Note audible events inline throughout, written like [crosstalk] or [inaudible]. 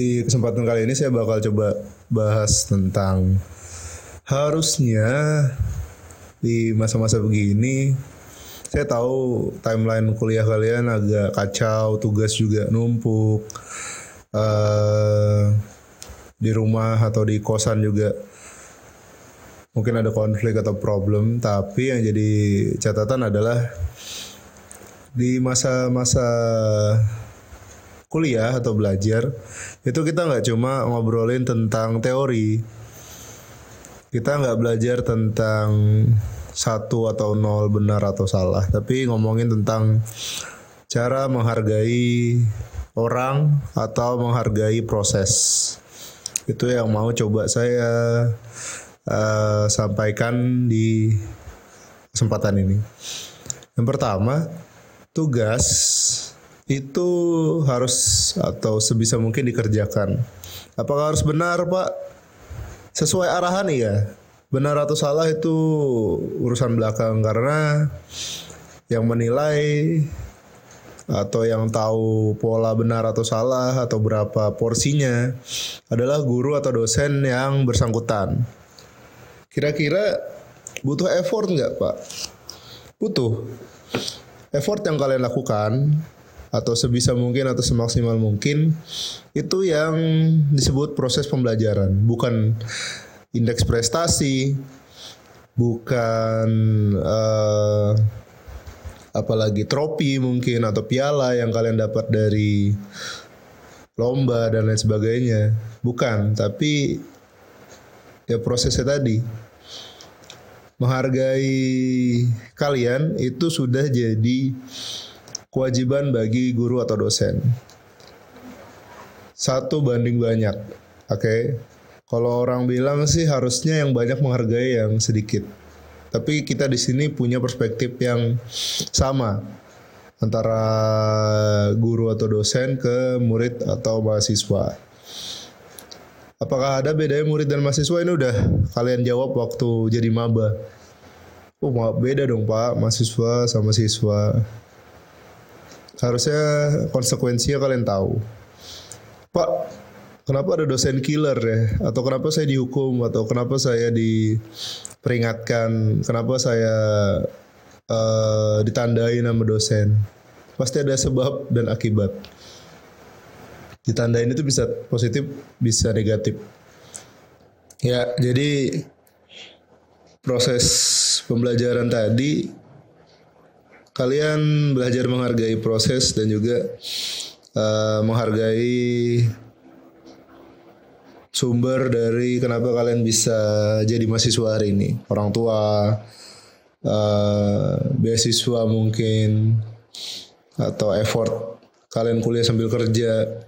di kesempatan kali ini saya bakal coba bahas tentang harusnya di masa-masa begini saya tahu timeline kuliah kalian agak kacau, tugas juga numpuk. eh di rumah atau di kosan juga mungkin ada konflik atau problem, tapi yang jadi catatan adalah di masa-masa kuliah atau belajar itu kita nggak cuma ngobrolin tentang teori. Kita nggak belajar tentang satu atau nol benar atau salah tapi ngomongin tentang cara menghargai orang atau menghargai proses. Itu yang mau coba saya eh, sampaikan di kesempatan ini. Yang pertama tugas itu harus atau sebisa mungkin dikerjakan. Apakah harus benar, Pak? Sesuai arahan ya. Benar atau salah itu urusan belakang karena yang menilai atau yang tahu pola benar atau salah atau berapa porsinya adalah guru atau dosen yang bersangkutan. Kira-kira butuh effort nggak, Pak? Butuh. Effort yang kalian lakukan atau sebisa mungkin atau semaksimal mungkin itu yang disebut proses pembelajaran. Bukan indeks prestasi bukan eh, apalagi trofi mungkin atau piala yang kalian dapat dari lomba dan lain sebagainya. Bukan tapi ya prosesnya tadi. Menghargai kalian itu sudah jadi kewajiban bagi guru atau dosen. Satu banding banyak. Oke. Kalau orang bilang sih harusnya yang banyak menghargai yang sedikit. Tapi kita di sini punya perspektif yang sama antara guru atau dosen ke murid atau mahasiswa. Apakah ada bedanya murid dan mahasiswa ini udah kalian jawab waktu jadi maba. Oh beda dong pak, mahasiswa sama siswa harusnya konsekuensinya kalian tahu. Pak, kenapa ada dosen killer ya? Atau kenapa saya dihukum? Atau kenapa saya diperingatkan? Kenapa saya uh, ditandai nama dosen? Pasti ada sebab dan akibat. Ditandain itu bisa positif, bisa negatif. Ya, jadi proses pembelajaran tadi kalian belajar menghargai proses dan juga uh, menghargai sumber dari kenapa kalian bisa jadi mahasiswa hari ini. Orang tua uh, beasiswa mungkin atau effort kalian kuliah sambil kerja.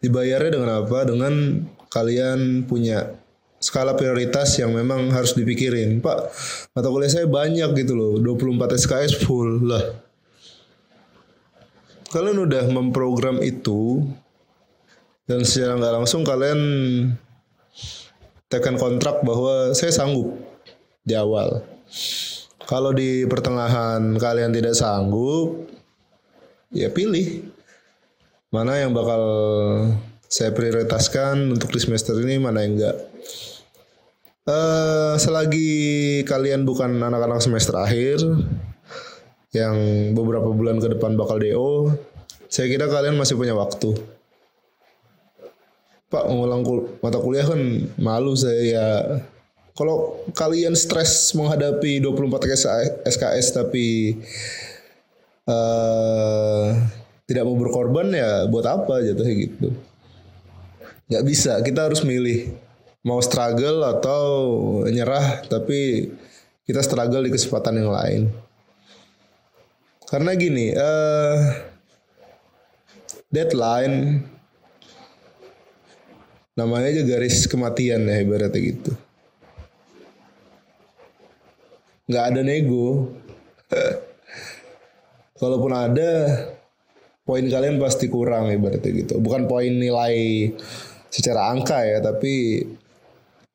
Dibayarnya dengan apa? Dengan kalian punya skala prioritas yang memang harus dipikirin. Pak, mata kuliah saya banyak gitu loh, 24 SKS full lah. Kalian udah memprogram itu dan secara nggak langsung kalian tekan kontrak bahwa saya sanggup di awal. Kalau di pertengahan kalian tidak sanggup, ya pilih mana yang bakal saya prioritaskan untuk di semester ini, mana yang enggak. Uh, selagi kalian bukan anak-anak semester akhir yang beberapa bulan ke depan bakal DO, saya kira kalian masih punya waktu. Pak mengulang kul mata kuliah kan malu saya ya. Kalau kalian stres menghadapi 24 SKS tapi uh, tidak mau berkorban ya buat apa jatuhnya gitu. Gak bisa, kita harus milih mau struggle atau nyerah tapi kita struggle di kesempatan yang lain. Karena gini uh, deadline namanya aja garis kematian ya ibaratnya gitu. Nggak ada nego. [laughs] Kalaupun ada poin kalian pasti kurang ibaratnya gitu. Bukan poin nilai secara angka ya tapi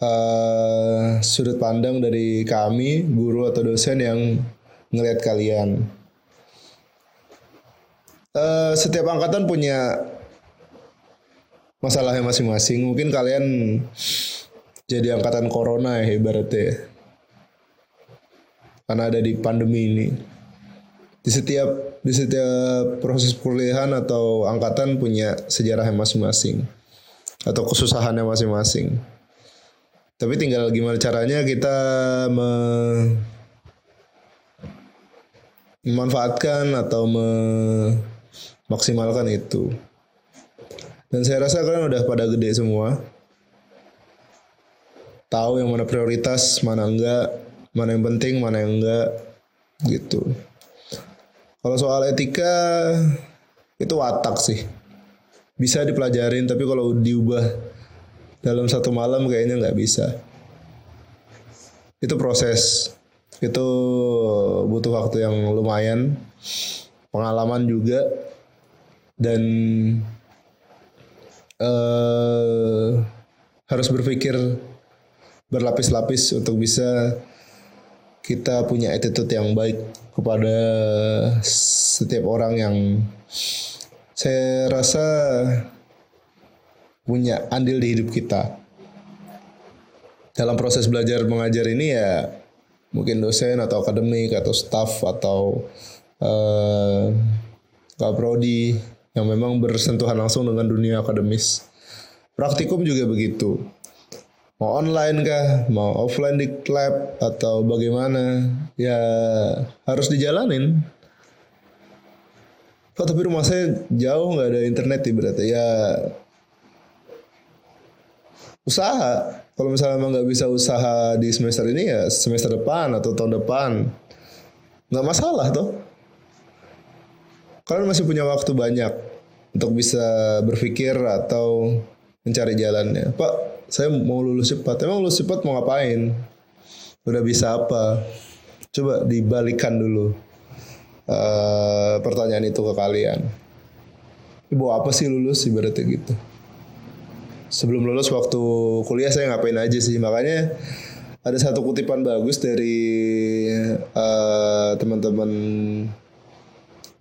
uh, sudut pandang dari kami guru atau dosen yang ngelihat kalian. Uh, setiap angkatan punya masalahnya masing-masing. Mungkin kalian jadi angkatan corona ya ibaratnya. Karena ada di pandemi ini. Di setiap di setiap proses perkuliahan atau angkatan punya sejarahnya masing-masing atau kesusahannya masing-masing. Tapi tinggal gimana caranya kita me memanfaatkan atau memaksimalkan itu. Dan saya rasa kalian udah pada gede semua. Tahu yang mana prioritas, mana enggak, mana yang penting, mana yang enggak gitu. Kalau soal etika itu watak sih. Bisa dipelajarin tapi kalau diubah dalam satu malam kayaknya nggak bisa. Itu proses. Itu butuh waktu yang lumayan, pengalaman juga dan uh, harus berpikir berlapis-lapis untuk bisa kita punya attitude yang baik kepada setiap orang yang saya rasa punya andil di hidup kita. Dalam proses belajar mengajar ini ya mungkin dosen atau akademik atau staff atau uh, prodi yang memang bersentuhan langsung dengan dunia akademis. Praktikum juga begitu. Mau online kah, mau offline di lab atau bagaimana, ya harus dijalanin. Kok tapi rumah saya jauh nggak ada internet berarti ya usaha. Kalau misalnya emang nggak bisa usaha di semester ini ya semester depan atau tahun depan nggak masalah tuh kalian masih punya waktu banyak untuk bisa berpikir atau mencari jalannya. Pak, saya mau lulus cepat. Emang lulus cepat mau ngapain? Udah bisa apa? Coba dibalikan dulu uh, pertanyaan itu ke kalian. Ibu apa sih lulus ibaratnya gitu? Sebelum lulus waktu kuliah saya ngapain aja sih? Makanya ada satu kutipan bagus dari uh, teman-teman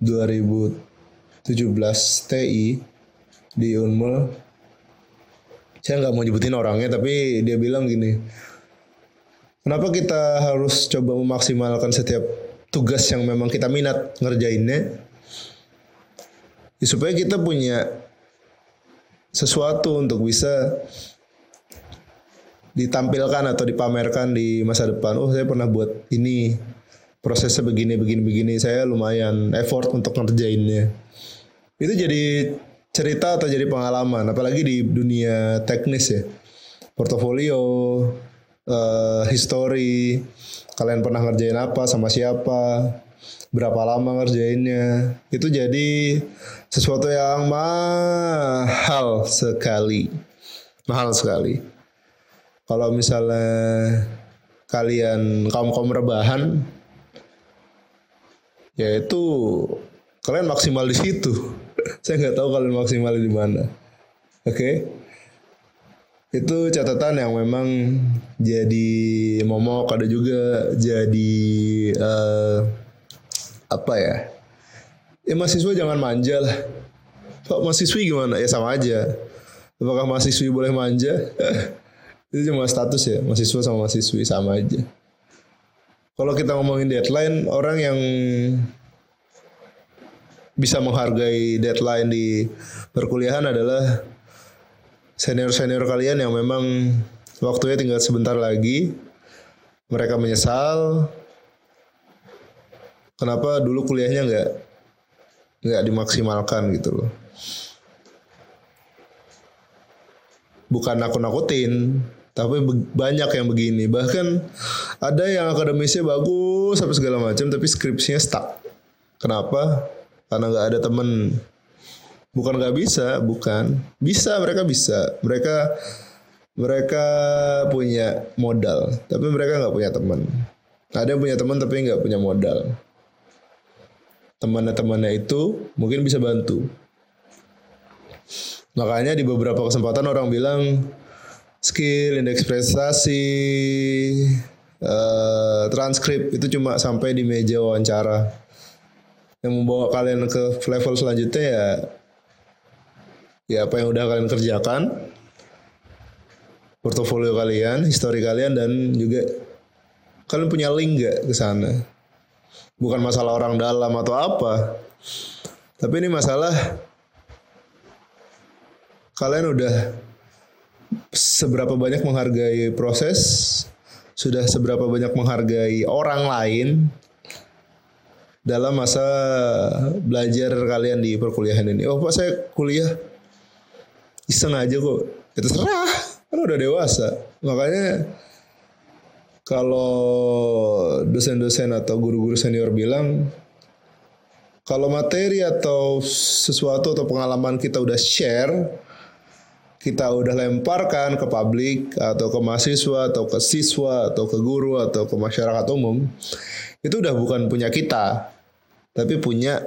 2017 TI di Unmul saya nggak mau nyebutin orangnya tapi dia bilang gini kenapa kita harus coba memaksimalkan setiap tugas yang memang kita minat ngerjainnya ya, supaya kita punya sesuatu untuk bisa ditampilkan atau dipamerkan di masa depan. Oh, saya pernah buat ini prosesnya begini begini begini. Saya lumayan effort untuk ngerjainnya. Itu jadi cerita atau jadi pengalaman apalagi di dunia teknis ya. Portofolio uh, history kalian pernah ngerjain apa sama siapa berapa lama ngerjainnya. Itu jadi sesuatu yang mahal sekali mahal sekali kalau misalnya kalian kaum kaum rebahan ya itu kalian maksimal di situ. [laughs] Saya nggak tahu kalian maksimal di mana. Oke. Okay? Itu catatan yang memang jadi momok ada juga jadi uh, apa ya? Ya mahasiswa jangan manja lah. Pak mahasiswi gimana? Ya sama aja. Apakah mahasiswi boleh manja? [laughs] itu cuma status ya, mahasiswa sama mahasiswi sama aja kalau kita ngomongin deadline, orang yang bisa menghargai deadline di perkuliahan adalah senior-senior kalian yang memang waktunya tinggal sebentar lagi. Mereka menyesal kenapa dulu kuliahnya nggak nggak dimaksimalkan gitu loh. Bukan aku nakutin, tapi banyak yang begini. Bahkan ada yang akademisnya bagus sampai segala macam tapi skripsinya stuck. Kenapa? Karena nggak ada temen. Bukan nggak bisa bukan. Bisa mereka bisa. Mereka mereka punya modal tapi mereka nggak punya teman ada yang punya teman tapi nggak punya modal temannya temannya itu mungkin bisa bantu. Makanya di beberapa kesempatan orang bilang skill, indeks prestasi, uh, transkrip itu cuma sampai di meja wawancara. Yang membawa kalian ke level selanjutnya ya ya apa yang udah kalian kerjakan portofolio kalian histori kalian dan juga kalian punya link gak ke sana bukan masalah orang dalam atau apa tapi ini masalah kalian udah seberapa banyak menghargai proses sudah seberapa banyak menghargai orang lain dalam masa belajar kalian di perkuliahan ini. Oh, Pak saya kuliah iseng aja kok. Ya terserah, kan udah dewasa. Makanya kalau dosen-dosen atau guru-guru senior bilang kalau materi atau sesuatu atau pengalaman kita udah share, kita udah lemparkan ke publik atau ke mahasiswa atau ke siswa atau ke guru atau ke masyarakat umum, itu udah bukan punya kita tapi punya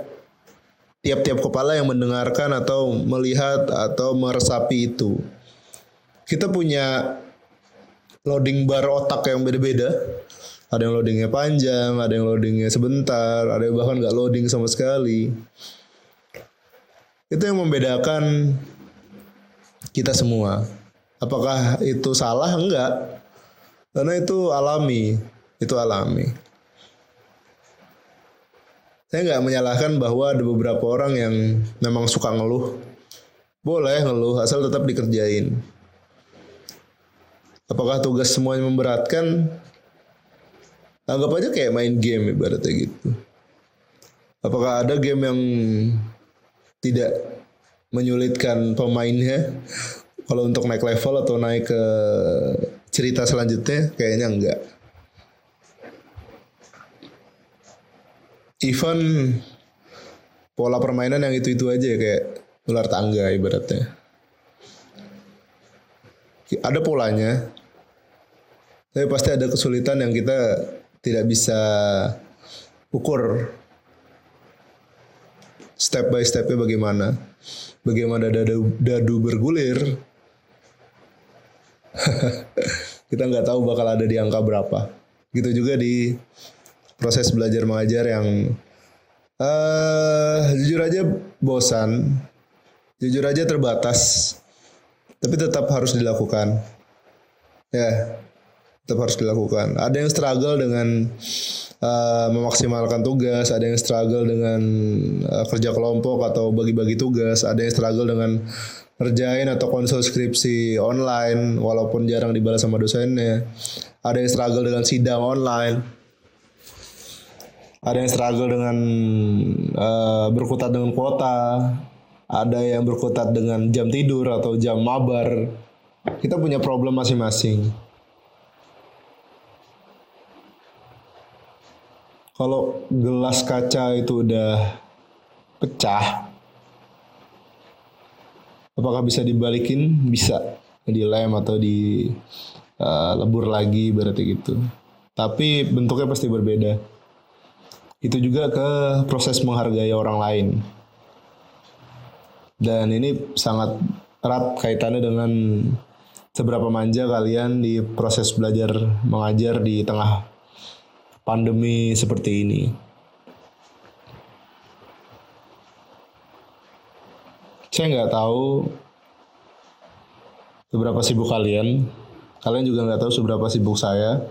tiap-tiap kepala yang mendengarkan atau melihat atau meresapi itu. Kita punya loading bar otak yang beda-beda. Ada yang loadingnya panjang, ada yang loadingnya sebentar, ada yang bahkan nggak loading sama sekali. Itu yang membedakan kita semua. Apakah itu salah? Enggak. Karena itu alami. Itu alami saya nggak menyalahkan bahwa ada beberapa orang yang memang suka ngeluh. Boleh ngeluh asal tetap dikerjain. Apakah tugas semuanya memberatkan? Anggap aja kayak main game ibaratnya gitu. Apakah ada game yang tidak menyulitkan pemainnya kalau untuk naik level atau naik ke cerita selanjutnya? Kayaknya enggak. even pola permainan yang itu-itu aja kayak ular tangga ibaratnya. Ada polanya, tapi pasti ada kesulitan yang kita tidak bisa ukur step by stepnya bagaimana. Bagaimana dadu, dadu bergulir. [laughs] kita nggak tahu bakal ada di angka berapa. Gitu juga di proses belajar mengajar yang uh, jujur aja bosan, jujur aja terbatas, tapi tetap harus dilakukan. Ya, tetap harus dilakukan. Ada yang struggle dengan uh, memaksimalkan tugas, ada yang struggle dengan uh, kerja kelompok atau bagi-bagi tugas, ada yang struggle dengan ngerjain atau konsul skripsi online walaupun jarang dibalas sama dosennya. Ada yang struggle dengan sidang online ada yang struggle dengan uh, berkutat dengan kuota, ada yang berkutat dengan jam tidur atau jam mabar. Kita punya problem masing-masing. Kalau gelas kaca itu udah pecah, apakah bisa dibalikin? Bisa dilem atau di uh, lebur lagi berarti gitu. Tapi bentuknya pasti berbeda itu juga ke proses menghargai orang lain. Dan ini sangat erat kaitannya dengan seberapa manja kalian di proses belajar mengajar di tengah pandemi seperti ini. Saya nggak tahu seberapa sibuk kalian. Kalian juga nggak tahu seberapa sibuk saya.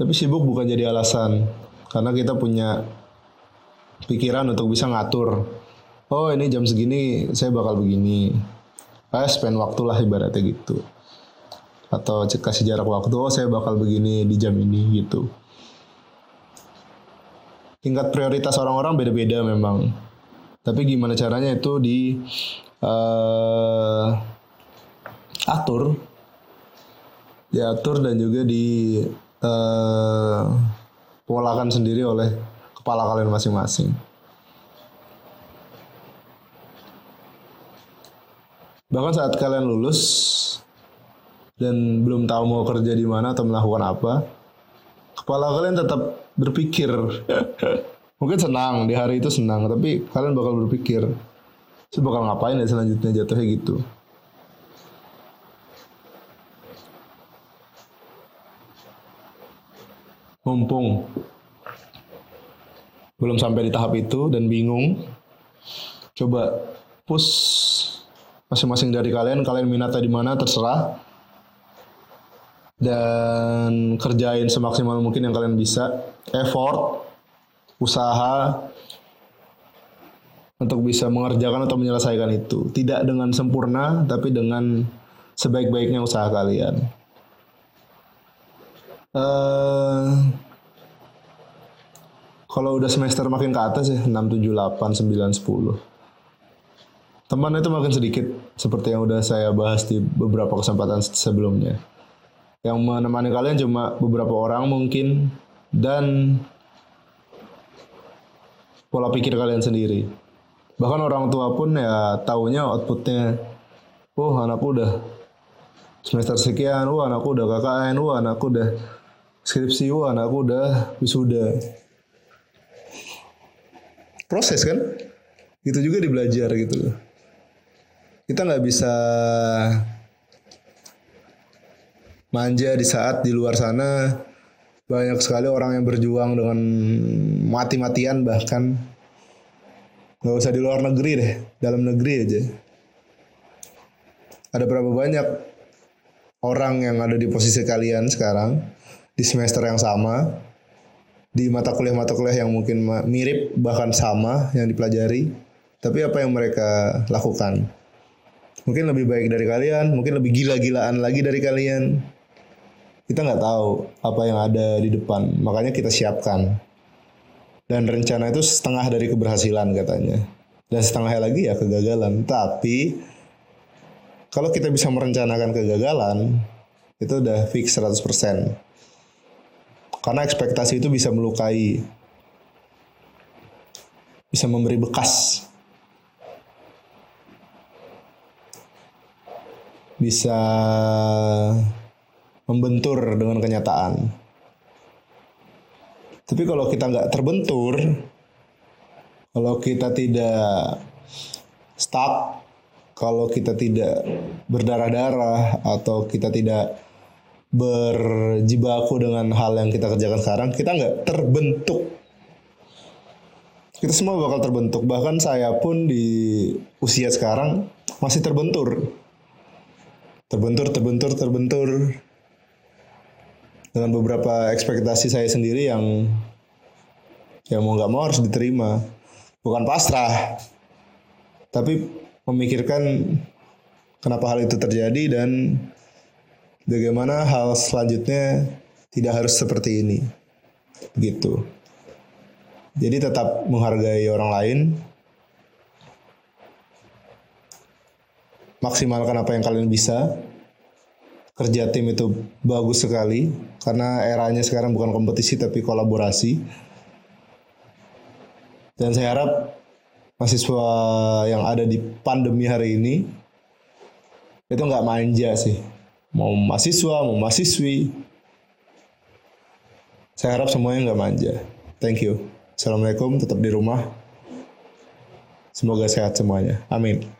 Tapi sibuk bukan jadi alasan. Karena kita punya pikiran untuk bisa ngatur. Oh ini jam segini saya bakal begini. Saya spend waktu lah ibaratnya gitu. Atau kasih jarak waktu, oh saya bakal begini di jam ini gitu. Tingkat prioritas orang-orang beda-beda memang. Tapi gimana caranya itu di uh, atur diatur dan juga di uh, polakan sendiri oleh kepala kalian masing-masing. Bahkan saat kalian lulus dan belum tahu mau kerja di mana atau melakukan apa, kepala kalian tetap berpikir. [laughs] Mungkin senang di hari itu senang, tapi kalian bakal berpikir, saya bakal ngapain ya selanjutnya jatuhnya gitu. mumpung belum sampai di tahap itu dan bingung, coba push masing-masing dari kalian, kalian minatnya di mana terserah dan kerjain semaksimal mungkin yang kalian bisa, effort, usaha untuk bisa mengerjakan atau menyelesaikan itu. Tidak dengan sempurna, tapi dengan sebaik-baiknya usaha kalian. Uh, kalau udah semester makin ke atas ya 6, 7, 8, 9, 10 teman itu makin sedikit seperti yang udah saya bahas di beberapa kesempatan sebelumnya yang menemani kalian cuma beberapa orang mungkin. Dan pola pikir kalian sendiri. Bahkan orang tua pun ya taunya outputnya oh anakku udah semester sekian, wah anakku udah KKN, wah anakku udah skripsi, wah anakku udah wisuda. Proses kan? Itu juga dibelajar gitu loh. Kita nggak bisa manja di saat di luar sana. Banyak sekali orang yang berjuang dengan mati-matian bahkan. Nggak usah di luar negeri deh dalam negeri aja. Ada berapa banyak orang yang ada di posisi kalian sekarang di semester yang sama di mata kuliah-mata kuliah yang mungkin mirip bahkan sama yang dipelajari tapi apa yang mereka lakukan? Mungkin lebih baik dari kalian mungkin lebih gila-gilaan lagi dari kalian kita nggak tahu apa yang ada di depan makanya kita siapkan dan rencana itu setengah dari keberhasilan katanya dan setengahnya lagi ya kegagalan tapi kalau kita bisa merencanakan kegagalan itu udah fix 100% karena ekspektasi itu bisa melukai. Bisa memberi bekas. Bisa membentur dengan kenyataan. Tapi kalau kita nggak terbentur, kalau kita tidak stuck, kalau kita tidak berdarah-darah atau kita tidak berjibaku dengan hal yang kita kerjakan sekarang, kita nggak terbentuk. Kita semua bakal terbentuk. Bahkan saya pun di usia sekarang masih terbentur. Terbentur, terbentur, terbentur. Dengan beberapa ekspektasi saya sendiri yang yang mau nggak mau harus diterima. Bukan pasrah. Tapi memikirkan kenapa hal itu terjadi dan bagaimana hal selanjutnya tidak harus seperti ini. Begitu. Jadi tetap menghargai orang lain. Maksimalkan apa yang kalian bisa. Kerja tim itu bagus sekali karena eranya sekarang bukan kompetisi tapi kolaborasi. Dan saya harap mahasiswa yang ada di pandemi hari ini itu nggak manja sih mau mahasiswa, mau mahasiswi. Saya harap semuanya nggak manja. Thank you. Assalamualaikum, tetap di rumah. Semoga sehat semuanya. Amin.